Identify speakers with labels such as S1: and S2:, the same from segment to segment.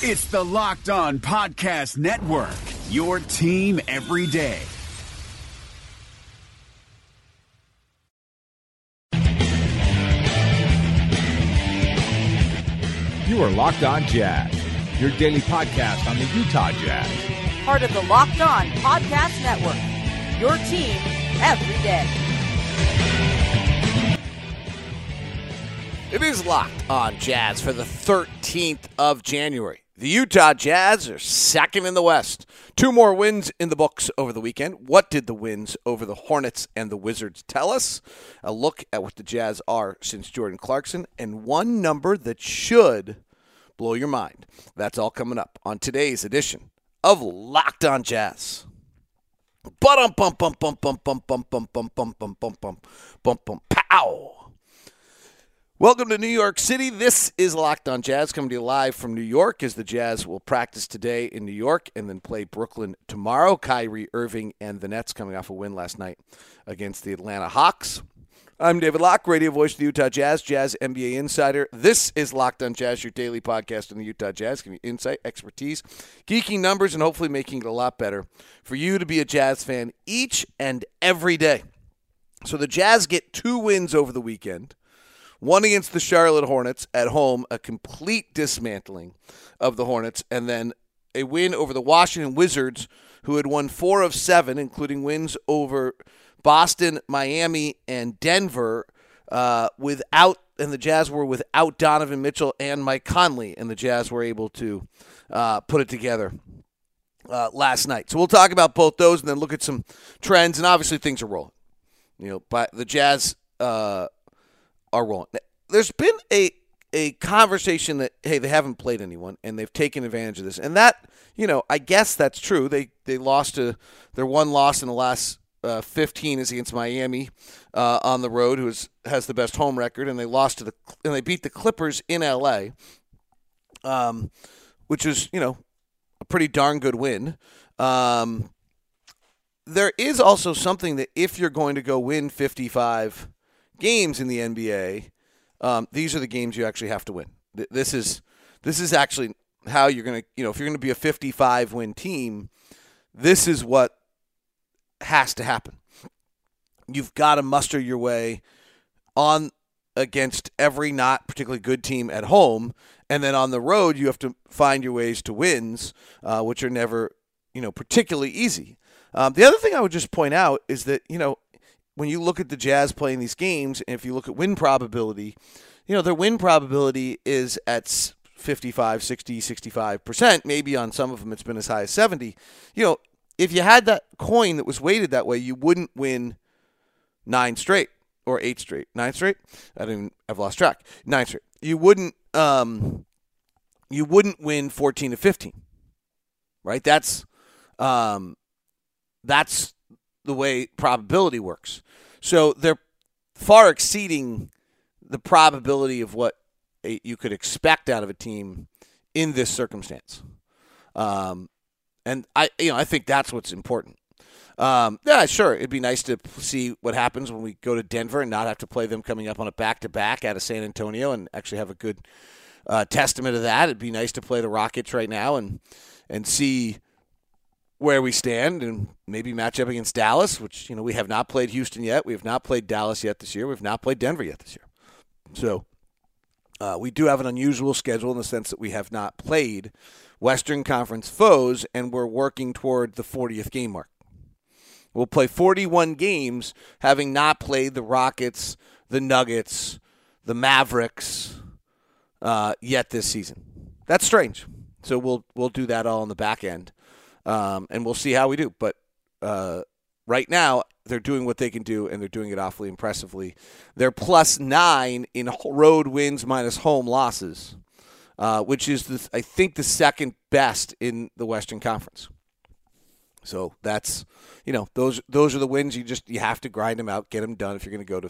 S1: It's the Locked On Podcast Network, your team every day.
S2: You are Locked On Jazz, your daily podcast on the Utah Jazz.
S3: Part of the Locked On Podcast Network, your team every day.
S4: It is locked on Jazz for the 13th of January. The Utah Jazz are second in the West. Two more wins in the books over the weekend. What did the wins over the Hornets and the Wizards tell us? A look at what the Jazz are since Jordan Clarkson, and one number that should blow your mind. That's all coming up on today's edition of Locked On Jazz. Bum bum bum bum bum bum bum bum bum bum bum bum bum bum pow. Welcome to New York City. This is Locked On Jazz coming to you live from New York as the Jazz will practice today in New York and then play Brooklyn tomorrow. Kyrie Irving and the Nets coming off a win last night against the Atlanta Hawks. I'm David Locke, radio voice of the Utah Jazz, Jazz NBA insider. This is Locked On Jazz, your daily podcast on the Utah Jazz, giving you insight, expertise, geeking numbers, and hopefully making it a lot better for you to be a Jazz fan each and every day. So the Jazz get two wins over the weekend one against the Charlotte Hornets at home, a complete dismantling of the Hornets, and then a win over the Washington Wizards, who had won four of seven, including wins over Boston, Miami, and Denver, uh, without and the Jazz were without Donovan Mitchell and Mike Conley, and the Jazz were able to uh, put it together. Uh, last night, so we'll talk about both those, and then look at some trends. And obviously, things are rolling. You know, but the Jazz uh, are rolling. There's been a a conversation that hey they haven't played anyone and they've taken advantage of this. And that you know I guess that's true. They they lost to their one loss in the last uh, 15 is against Miami uh, on the road who has the best home record and they lost to the and they beat the Clippers in LA um, which is you know a pretty darn good win. Um, there is also something that if you're going to go win 55 games in the NBA, um, these are the games you actually have to win. This is this is actually how you're going to, you know, if you're going to be a 55 win team, this is what has to happen. You've got to muster your way on against every not particularly good team at home, and then on the road you have to find your ways to wins, uh, which are never, you know, particularly easy. Um, the other thing I would just point out is that you know when you look at the Jazz playing these games, and if you look at win probability, you know, their win probability is at 55, 60, 65%. Maybe on some of them it's been as high as 70. You know, if you had that coin that was weighted that way, you wouldn't win nine straight or eight straight. Nine straight? I didn't I've lost track. Nine straight. You wouldn't um you wouldn't win 14 to 15. Right? That's um that's the way probability works. So they're far exceeding the probability of what a, you could expect out of a team in this circumstance. Um, and I, you know, I think that's what's important. Um, yeah, sure, it'd be nice to see what happens when we go to Denver and not have to play them coming up on a back to back out of San Antonio and actually have a good uh, testament of that. It'd be nice to play the Rockets right now and and see where we stand and maybe match up against Dallas, which, you know, we have not played Houston yet. We have not played Dallas yet this year. We've not played Denver yet this year. So uh, we do have an unusual schedule in the sense that we have not played Western Conference foes and we're working toward the 40th game mark. We'll play 41 games having not played the Rockets, the Nuggets, the Mavericks uh, yet this season. That's strange. So we'll we'll do that all on the back end um, and we'll see how we do. But uh, right now, they're doing what they can do, and they're doing it awfully impressively. They're plus nine in road wins minus home losses, uh, which is, the, I think, the second best in the Western Conference. So that's you know those those are the wins you just you have to grind them out, get them done if you're going to go to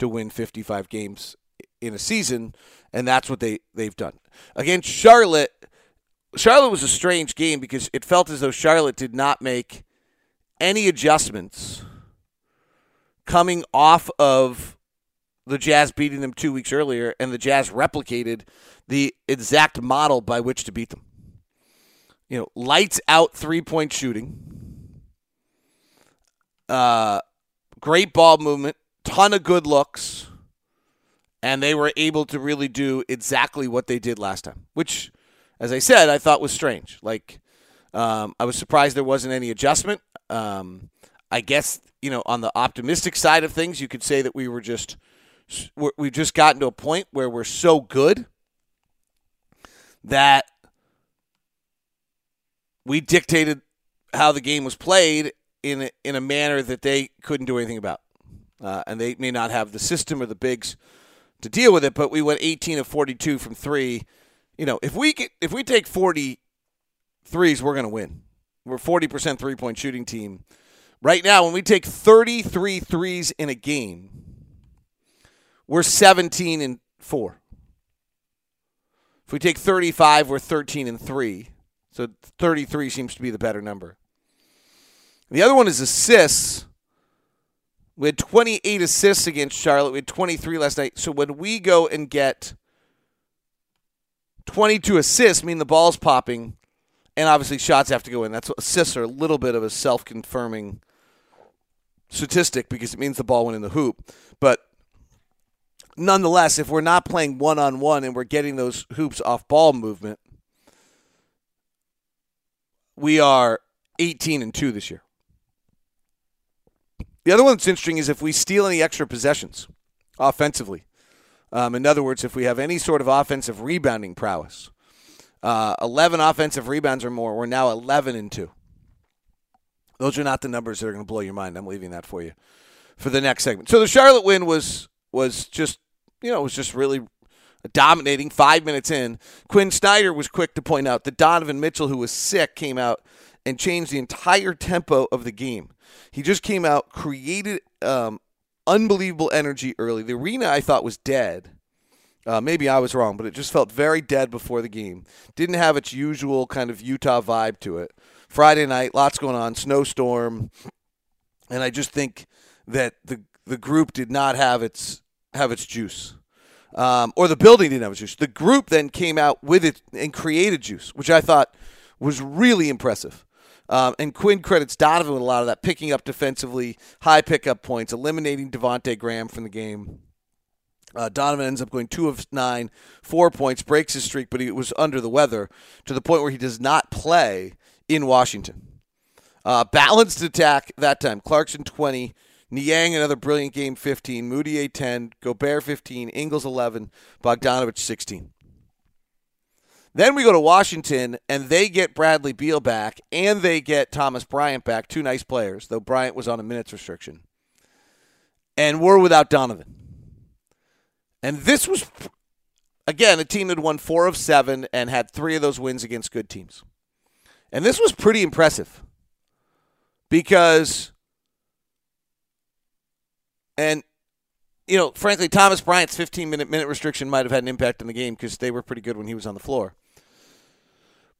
S4: to win 55 games in a season, and that's what they they've done against Charlotte. Charlotte was a strange game because it felt as though Charlotte did not make any adjustments coming off of the Jazz beating them two weeks earlier, and the Jazz replicated the exact model by which to beat them. you know, lights out three point shooting. Uh, great ball movement, ton of good looks, and they were able to really do exactly what they did last time, which, as I said, I thought was strange. Like, um, I was surprised there wasn't any adjustment. Um, I guess you know, on the optimistic side of things, you could say that we were just we've just gotten to a point where we're so good that we dictated how the game was played in a, in a manner that they couldn't do anything about, uh, and they may not have the system or the bigs to deal with it. But we went 18 of 42 from three. You know, if we get, if we take 40 threes, we're going to win. We're 40% three point shooting team. Right now, when we take 33 threes in a game, we're 17 and 4. If we take 35, we're 13 and 3. So 33 seems to be the better number. The other one is assists. We had 28 assists against Charlotte. We had 23 last night. So when we go and get 22 assists, mean the ball's popping, and obviously shots have to go in. That's what assists are a little bit of a self-confirming statistic because it means the ball went in the hoop. But nonetheless, if we're not playing one-on-one and we're getting those hoops off ball movement, we are 18 and 2 this year. The other one that's interesting is if we steal any extra possessions offensively. Um, in other words, if we have any sort of offensive rebounding prowess, uh, 11 offensive rebounds or more, we're now 11 and 2. Those are not the numbers that are going to blow your mind. I'm leaving that for you for the next segment. So the Charlotte win was was just you know was just really dominating. Five minutes in, Quinn Snyder was quick to point out that Donovan Mitchell, who was sick, came out and changed the entire tempo of the game. He just came out, created um, unbelievable energy early. The arena I thought was dead. Uh, maybe I was wrong, but it just felt very dead before the game. Didn't have its usual kind of Utah vibe to it. Friday night, lots going on, snowstorm, and I just think that the the group did not have its have its juice um, or the building didn't have its juice. The group then came out with it and created juice, which I thought was really impressive. Um, and Quinn credits Donovan with a lot of that, picking up defensively, high pickup points, eliminating Devonte Graham from the game. Uh, Donovan ends up going two of nine, four points, breaks his streak, but he was under the weather to the point where he does not play in Washington. Uh, balanced attack that time. Clarkson 20, Niang, another brilliant game, 15. Mudiay, 10. Gobert, 15. Ingles, 11. Bogdanovic, 16. Then we go to Washington, and they get Bradley Beal back, and they get Thomas Bryant back, two nice players, though Bryant was on a minutes restriction. And we're without Donovan. And this was, again, a team that won four of seven and had three of those wins against good teams. And this was pretty impressive because and you know, frankly, Thomas Bryant's 15 minute minute restriction might have had an impact on the game because they were pretty good when he was on the floor.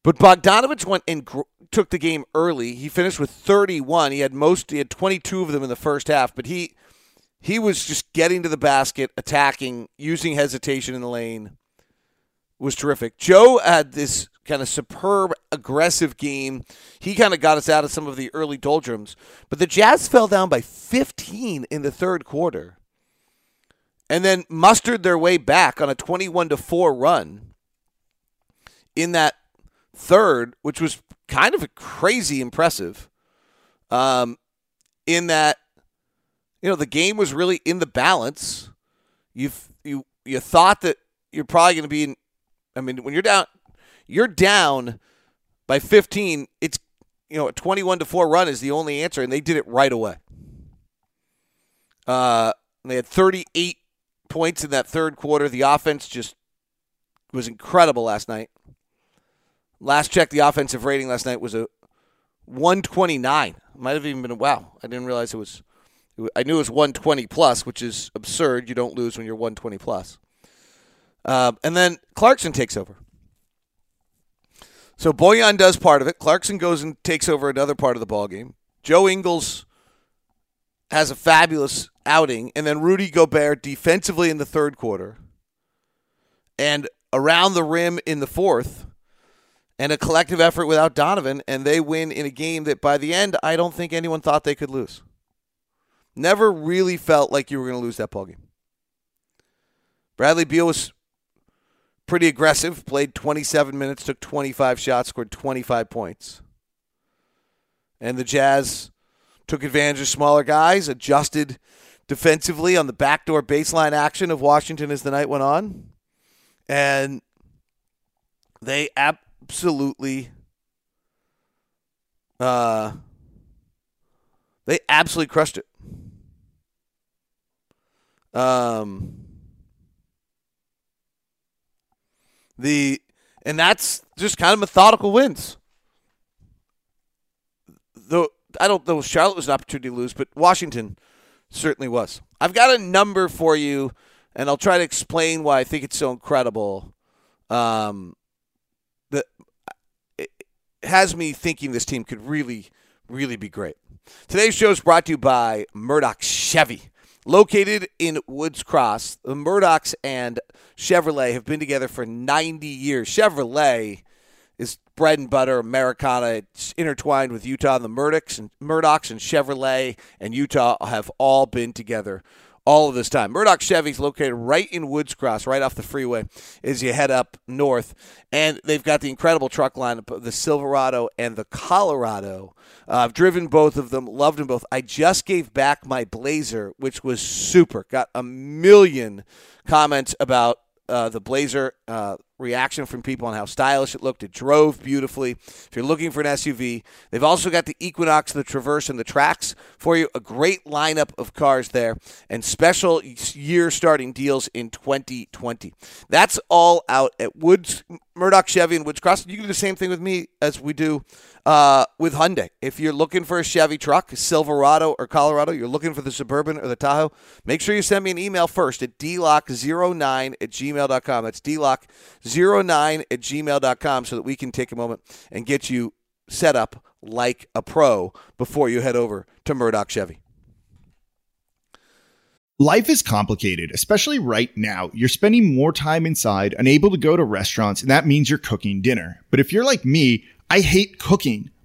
S4: But Bogdanovic went and gr- took the game early. He finished with 31. He had most. He had 22 of them in the first half, but he he was just getting to the basket, attacking, using hesitation in the lane. Was terrific. Joe had this kind of superb, aggressive game. He kind of got us out of some of the early doldrums. But the Jazz fell down by 15 in the third quarter and then mustered their way back on a 21 to 4 run in that third, which was kind of crazy impressive. Um, in that, you know, the game was really in the balance. You you you thought that you're probably going to be in. I mean, when you're down you're down by 15. It's you know a 21 to four run is the only answer, and they did it right away. Uh, they had 38 points in that third quarter. The offense just was incredible last night. Last check, the offensive rating last night was a 129. Might have even been wow. I didn't realize it was. I knew it was 120 plus, which is absurd. You don't lose when you're 120 plus. Uh, and then Clarkson takes over. So Bojan does part of it. Clarkson goes and takes over another part of the ball game. Joe Ingles has a fabulous outing, and then Rudy Gobert defensively in the third quarter, and around the rim in the fourth. And a collective effort without Donovan, and they win in a game that by the end, I don't think anyone thought they could lose. Never really felt like you were going to lose that ball game. Bradley Beal was pretty aggressive, played 27 minutes, took 25 shots, scored 25 points. And the Jazz took advantage of smaller guys, adjusted defensively on the backdoor baseline action of Washington as the night went on. And they absolutely uh they absolutely crushed it. Um the and that's just kind of methodical wins. Though I don't know Charlotte was an opportunity to lose, but Washington certainly was. I've got a number for you, and I'll try to explain why I think it's so incredible. Um, has me thinking this team could really, really be great. Today's show is brought to you by Murdoch Chevy. Located in Woods Cross, the Murdochs and Chevrolet have been together for 90 years. Chevrolet is bread and butter Americana. It's intertwined with Utah. The Murdochs and Murdochs and Chevrolet and Utah have all been together all of this time. Murdoch Chevy's located right in Woods Cross, right off the freeway as you head up north. And they've got the incredible truck lineup the Silverado and the Colorado. Uh, I've driven both of them, loved them both. I just gave back my Blazer, which was super. Got a million comments about uh, the Blazer uh, reaction from people on how stylish it looked. It drove beautifully. If you're looking for an SUV, they've also got the Equinox, the Traverse, and the Trax for you. A great lineup of cars there and special year starting deals in 2020. That's all out at Woods, Murdoch Chevy and Woods Cross. You can do the same thing with me as we do uh, with Hyundai. If you're looking for a Chevy truck, Silverado or Colorado, you're looking for the Suburban or the Tahoe, make sure you send me an email first at dlock09 at gmail.com. That's dlock09 at gmail.com so that we can take a moment and get you set up like a pro before you head over to Murdoch Chevy.
S5: Life is complicated, especially right now. You're spending more time inside, unable to go to restaurants, and that means you're cooking dinner. But if you're like me, I hate cooking.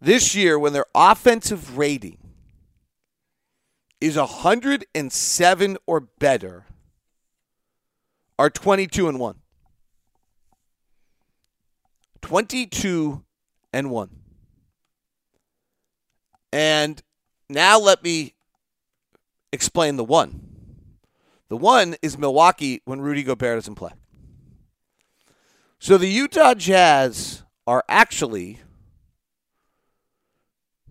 S4: this year when their offensive rating is 107 or better are 22 and 1 22 and 1 and now let me explain the one. The one is milwaukee when rudy gobert doesn't play. So the utah jazz are actually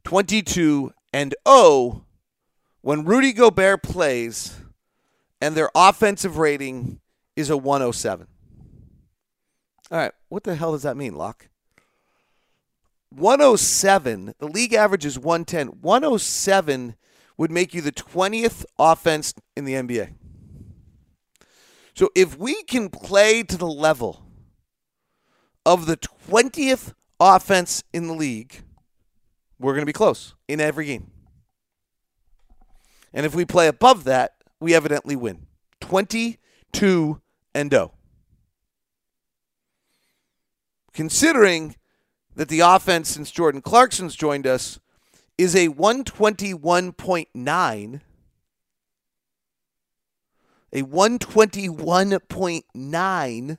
S4: 22 and 0 when Rudy Gobert plays and their offensive rating is a 107. All right, what the hell does that mean, Locke? 107, the league average is 110. 107 would make you the 20th offense in the NBA. So if we can play to the level of the 20th offense in the league, we're going to be close in every game. And if we play above that, we evidently win. 22 and 0. Considering that the offense since Jordan Clarkson's joined us is a 121.9 a 121.9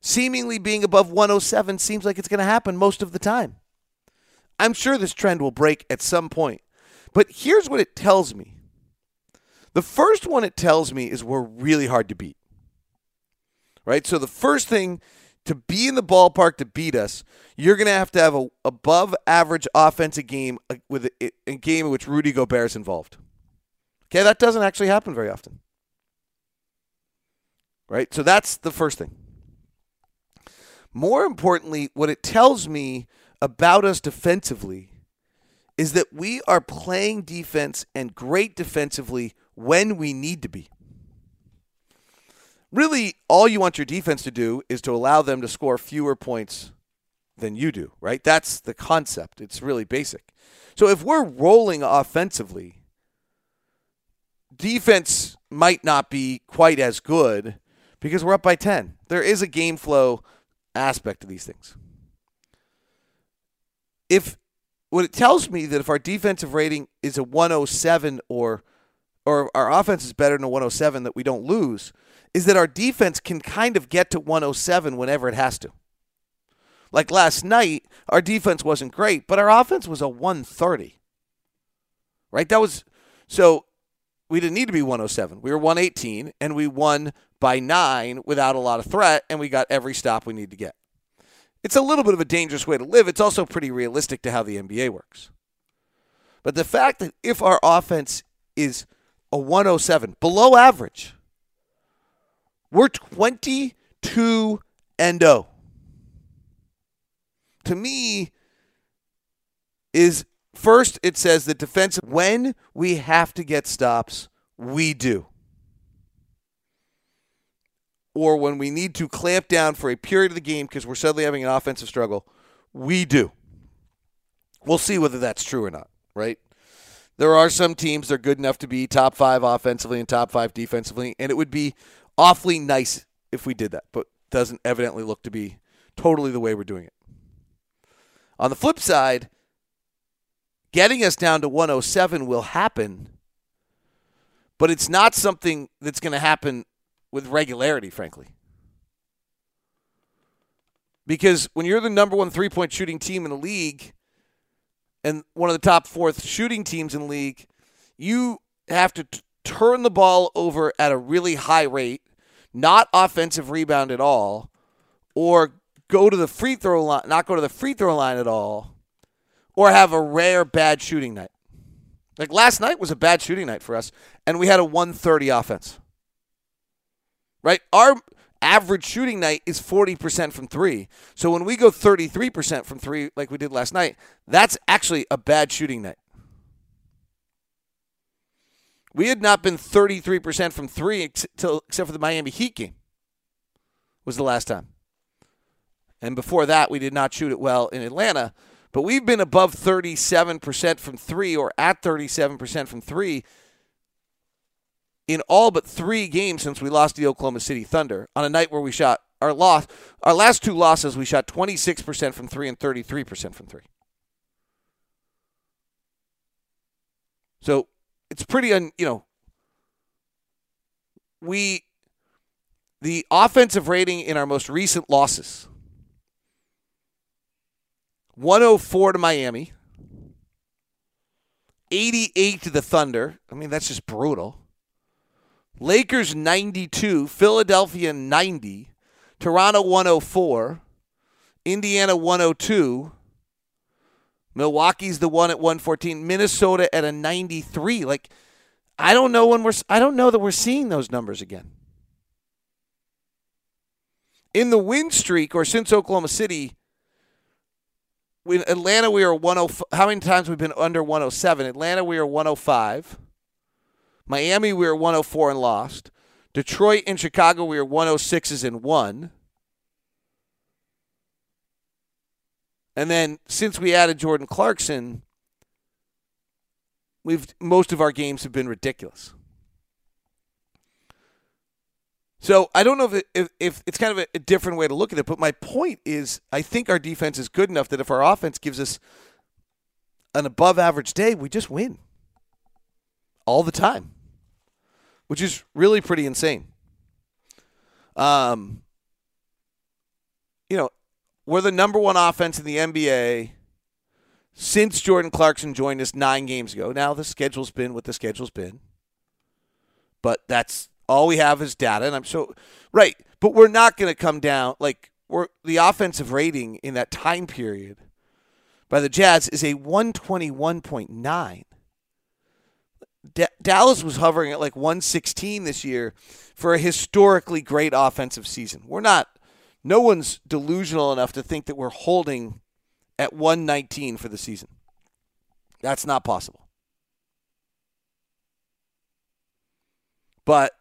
S4: seemingly being above 107 seems like it's going to happen most of the time. I'm sure this trend will break at some point. But here's what it tells me. The first one it tells me is we're really hard to beat. Right? So the first thing to be in the ballpark to beat us, you're going to have to have a above average offensive game uh, with a, a game in which Rudy Gobert is involved. Okay, that doesn't actually happen very often. Right? So that's the first thing. More importantly, what it tells me about us defensively is that we are playing defense and great defensively when we need to be. Really, all you want your defense to do is to allow them to score fewer points than you do, right? That's the concept. It's really basic. So if we're rolling offensively, defense might not be quite as good because we're up by 10. There is a game flow aspect to these things. If what it tells me that if our defensive rating is a 107 or or our offense is better than a 107 that we don't lose is that our defense can kind of get to 107 whenever it has to. Like last night, our defense wasn't great, but our offense was a 130. Right? That was so we didn't need to be 107. We were 118, and we won by nine without a lot of threat, and we got every stop we need to get. It's a little bit of a dangerous way to live. It's also pretty realistic to how the NBA works. But the fact that if our offense is a 107, below average, we're 22 and 0. To me, is First, it says that defense, when we have to get stops, we do. Or when we need to clamp down for a period of the game because we're suddenly having an offensive struggle, we do. We'll see whether that's true or not, right? There are some teams that are good enough to be top five offensively and top five defensively, and it would be awfully nice if we did that, but doesn't evidently look to be totally the way we're doing it. On the flip side, Getting us down to 107 will happen, but it's not something that's going to happen with regularity, frankly. Because when you're the number one three point shooting team in the league and one of the top four shooting teams in the league, you have to t- turn the ball over at a really high rate, not offensive rebound at all, or go to the free throw line, not go to the free throw line at all, or have a rare bad shooting night. Like last night was a bad shooting night for us, and we had a 130 offense. Right? Our average shooting night is 40% from three. So when we go 33% from three, like we did last night, that's actually a bad shooting night. We had not been 33% from three except for the Miami Heat game, was the last time. And before that, we did not shoot it well in Atlanta. But we've been above 37% from three or at 37% from three in all but three games since we lost the Oklahoma City Thunder on a night where we shot our loss our last two losses we shot 26% from 3 and 33% from 3. So, it's pretty un, you know we the offensive rating in our most recent losses 104 to Miami. 88 to the Thunder. I mean, that's just brutal. Lakers 92, Philadelphia 90, Toronto 104, Indiana 102, Milwaukee's the one at 114, Minnesota at a 93. Like I don't know when we're I don't know that we're seeing those numbers again. In the win streak or since Oklahoma City, in Atlanta, we are 105. How many times we've been under 107? Atlanta, we are 105. Miami, we are 104 and lost. Detroit and Chicago, we are 106s and one. And then since we added Jordan Clarkson, we've most of our games have been ridiculous. So I don't know if, it, if, if, it's kind of a, a, different way to look at it, but my point is I think our defense is good enough that if our offense gives us an above average day, we just win all the time, which is really pretty insane. Um, you know, we're the number one offense in the NBA since Jordan Clarkson joined us nine games ago. Now the schedule's been what the schedule's been, but that's all we have is data, and I'm so right. But we're not going to come down like we're the offensive rating in that time period by the Jazz is a 121.9. D- Dallas was hovering at like 116 this year for a historically great offensive season. We're not, no one's delusional enough to think that we're holding at 119 for the season. That's not possible. But,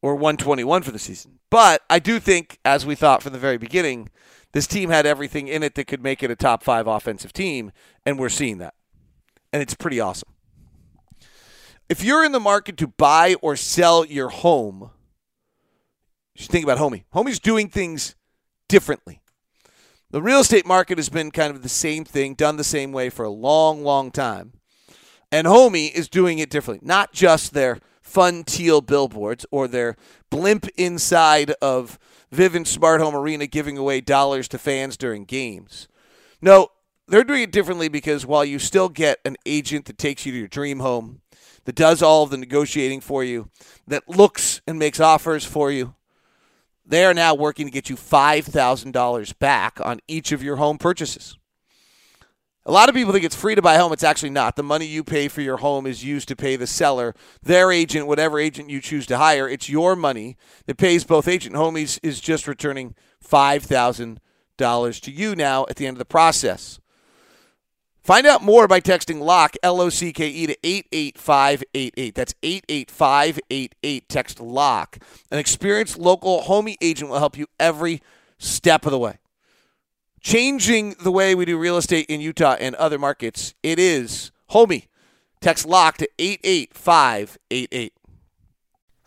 S4: or 121 for the season. But I do think, as we thought from the very beginning, this team had everything in it that could make it a top five offensive team, and we're seeing that. And it's pretty awesome. If you're in the market to buy or sell your home, you should think about Homie. Homie's doing things differently. The real estate market has been kind of the same thing, done the same way for a long, long time. And Homie is doing it differently. Not just their fun teal billboards or their blimp inside of Vivint Smart Home Arena giving away dollars to fans during games. No, they're doing it differently because while you still get an agent that takes you to your dream home, that does all of the negotiating for you, that looks and makes offers for you, they are now working to get you $5,000 back on each of your home purchases. A lot of people think it's free to buy a home. It's actually not. The money you pay for your home is used to pay the seller, their agent, whatever agent you choose to hire. It's your money that pays both agent. Homies is just returning $5,000 to you now at the end of the process. Find out more by texting LOCKE, L O C K E, to 88588. That's 88588. Text LOCKE. An experienced local homie agent will help you every step of the way changing the way we do real estate in Utah and other markets. It is homie. Text lock to 88588.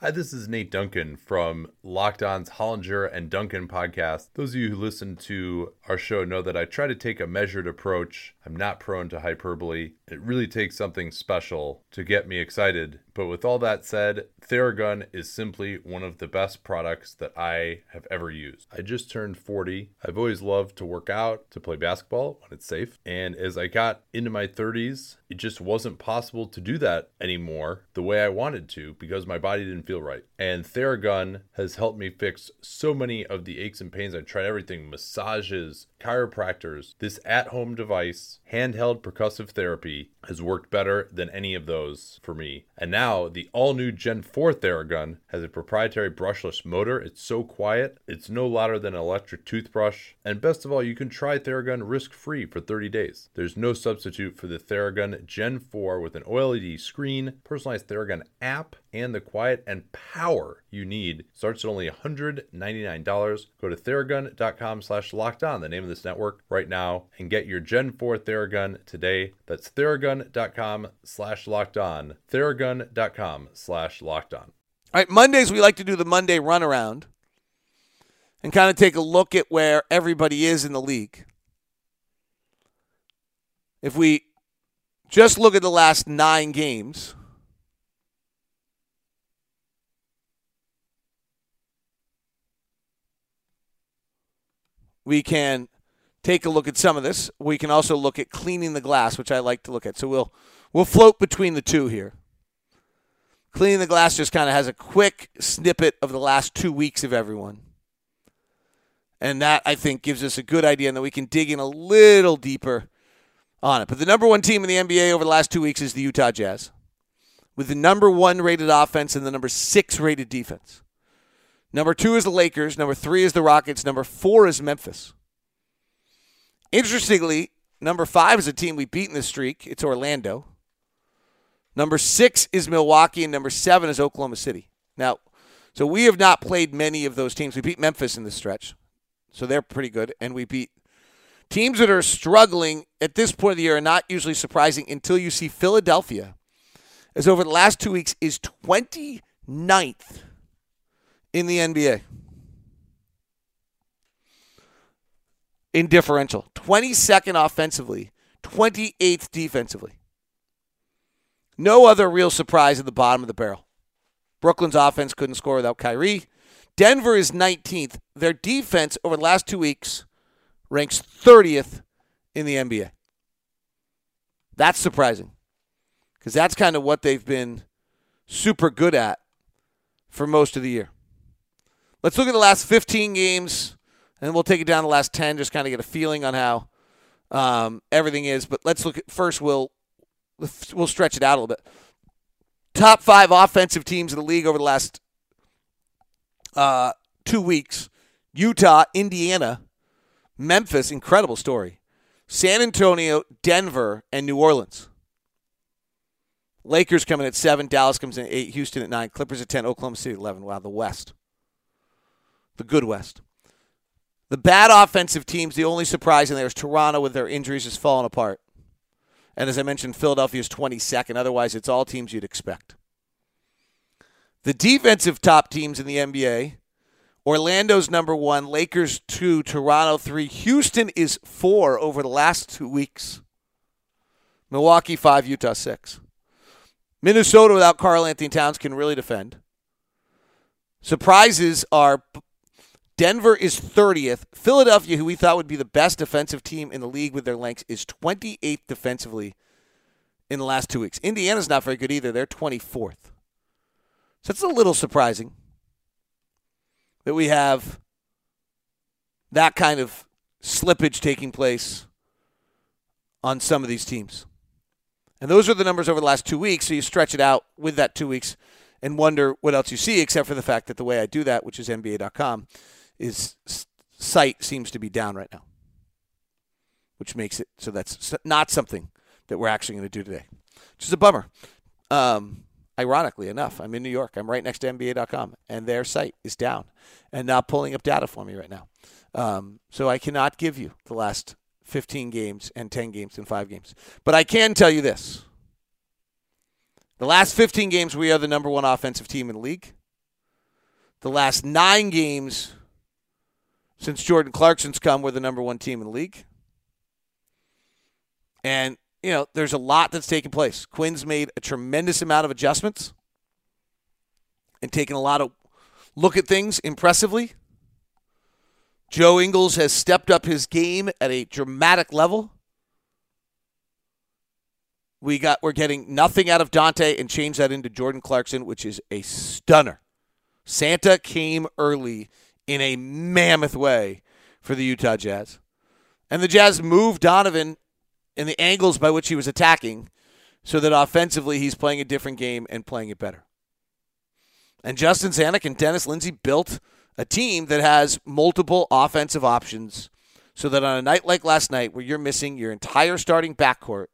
S6: Hi, this is Nate Duncan from Locked On's Hollinger and Duncan podcast. Those of you who listen to our show know that I try to take a measured approach. I'm not prone to hyperbole. It really takes something special to get me excited. But with all that said, Theragun is simply one of the best products that I have ever used. I just turned 40. I've always loved to work out, to play basketball when it's safe. And as I got into my 30s, it just wasn't possible to do that anymore the way I wanted to because my body didn't feel right. And Theragun has helped me fix so many of the aches and pains. I tried everything massages, chiropractors. This at home device, handheld percussive therapy, has worked better than any of those for me. And now the all new Gen 4 Theragun has a proprietary brushless motor. It's so quiet, it's no louder than an electric toothbrush. And best of all, you can try Theragun risk free for 30 days. There's no substitute for the Theragun Gen 4 with an OLED screen, personalized Theragun app, and the quiet and power you need. Starts at only $199. Go to theragun.com slash locked on, the name of this network, right now, and get your Gen 4 Theragun today. That's theragun.com slash locked on. Theragun.com slash locked on.
S4: All right, Mondays we like to do the Monday runaround and kind of take a look at where everybody is in the league. If we just look at the last nine games, we can take a look at some of this. We can also look at cleaning the glass, which I like to look at. So we'll we'll float between the two here. Cleaning the glass just kind of has a quick snippet of the last two weeks of everyone. And that, I think, gives us a good idea and that we can dig in a little deeper on it. But the number one team in the NBA over the last two weeks is the Utah Jazz, with the number one rated offense and the number six rated defense. Number two is the Lakers. Number three is the Rockets. Number four is Memphis. Interestingly, number five is a team we beat in this streak. It's Orlando. Number six is Milwaukee, and number seven is Oklahoma City. Now, so we have not played many of those teams. We beat Memphis in this stretch, so they're pretty good, and we beat teams that are struggling at this point of the year are not usually surprising until you see Philadelphia, as over the last two weeks is 29th in the NBA. In differential, 22nd offensively, 28th defensively. No other real surprise at the bottom of the barrel. Brooklyn's offense couldn't score without Kyrie. Denver is 19th. Their defense over the last two weeks ranks 30th in the NBA. That's surprising because that's kind of what they've been super good at for most of the year. Let's look at the last 15 games, and we'll take it down to the last 10, just kind of get a feeling on how um, everything is. But let's look at first. We'll we'll stretch it out a little bit. Top five offensive teams in the league over the last uh, two weeks: Utah, Indiana, Memphis. Incredible story. San Antonio, Denver, and New Orleans. Lakers coming at seven, Dallas comes in at eight, Houston at nine, Clippers at ten, Oklahoma City at eleven. Wow, the West, the good West. The bad offensive teams, the only surprise in there is Toronto with their injuries is falling apart. And as I mentioned, Philadelphia is 22nd. Otherwise, it's all teams you'd expect. The defensive top teams in the NBA Orlando's number one, Lakers two, Toronto three, Houston is four over the last two weeks. Milwaukee five, Utah six. Minnesota without Karl-Anthony Towns can really defend. Surprises are Denver is 30th. Philadelphia, who we thought would be the best defensive team in the league with their lengths, is 28th defensively in the last two weeks. Indiana's not very good either. They're 24th. So it's a little surprising that we have that kind of slippage taking place on some of these teams. And those are the numbers over the last two weeks. So you stretch it out with that two weeks and wonder what else you see, except for the fact that the way I do that, which is NBA.com, is site seems to be down right now, which makes it so that's not something that we're actually going to do today, which is a bummer. Um, ironically enough, I'm in New York. I'm right next to NBA.com, and their site is down and not pulling up data for me right now. Um, so I cannot give you the last 15 games and 10 games and 5 games. But I can tell you this. The last 15 games, we are the number one offensive team in the league. The last nine games since Jordan Clarkson's come, we're the number one team in the league. And, you know, there's a lot that's taken place. Quinn's made a tremendous amount of adjustments and taken a lot of look at things impressively. Joe Ingles has stepped up his game at a dramatic level. We got we're getting nothing out of Dante and change that into Jordan Clarkson, which is a stunner. Santa came early in a mammoth way for the Utah Jazz. And the Jazz moved Donovan in the angles by which he was attacking so that offensively he's playing a different game and playing it better. And Justin Zanik and Dennis Lindsey built a team that has multiple offensive options so that on a night like last night where you're missing your entire starting backcourt,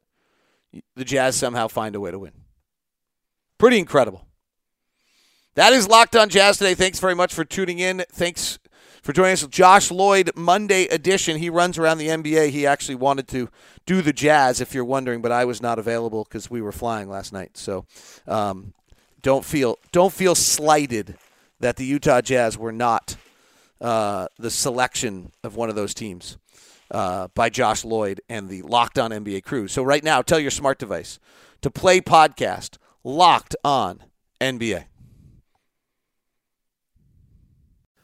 S4: the Jazz somehow find a way to win. Pretty incredible. That is Locked on Jazz today. Thanks very much for tuning in. Thanks for joining us. Josh Lloyd, Monday edition. He runs around the NBA. He actually wanted to do the Jazz, if you're wondering, but I was not available because we were flying last night. So um, don't feel don't feel slighted that the Utah Jazz were not uh, the selection of one of those teams uh, by Josh Lloyd and the Locked On NBA crew. So right now, tell your smart device to play podcast Locked On NBA.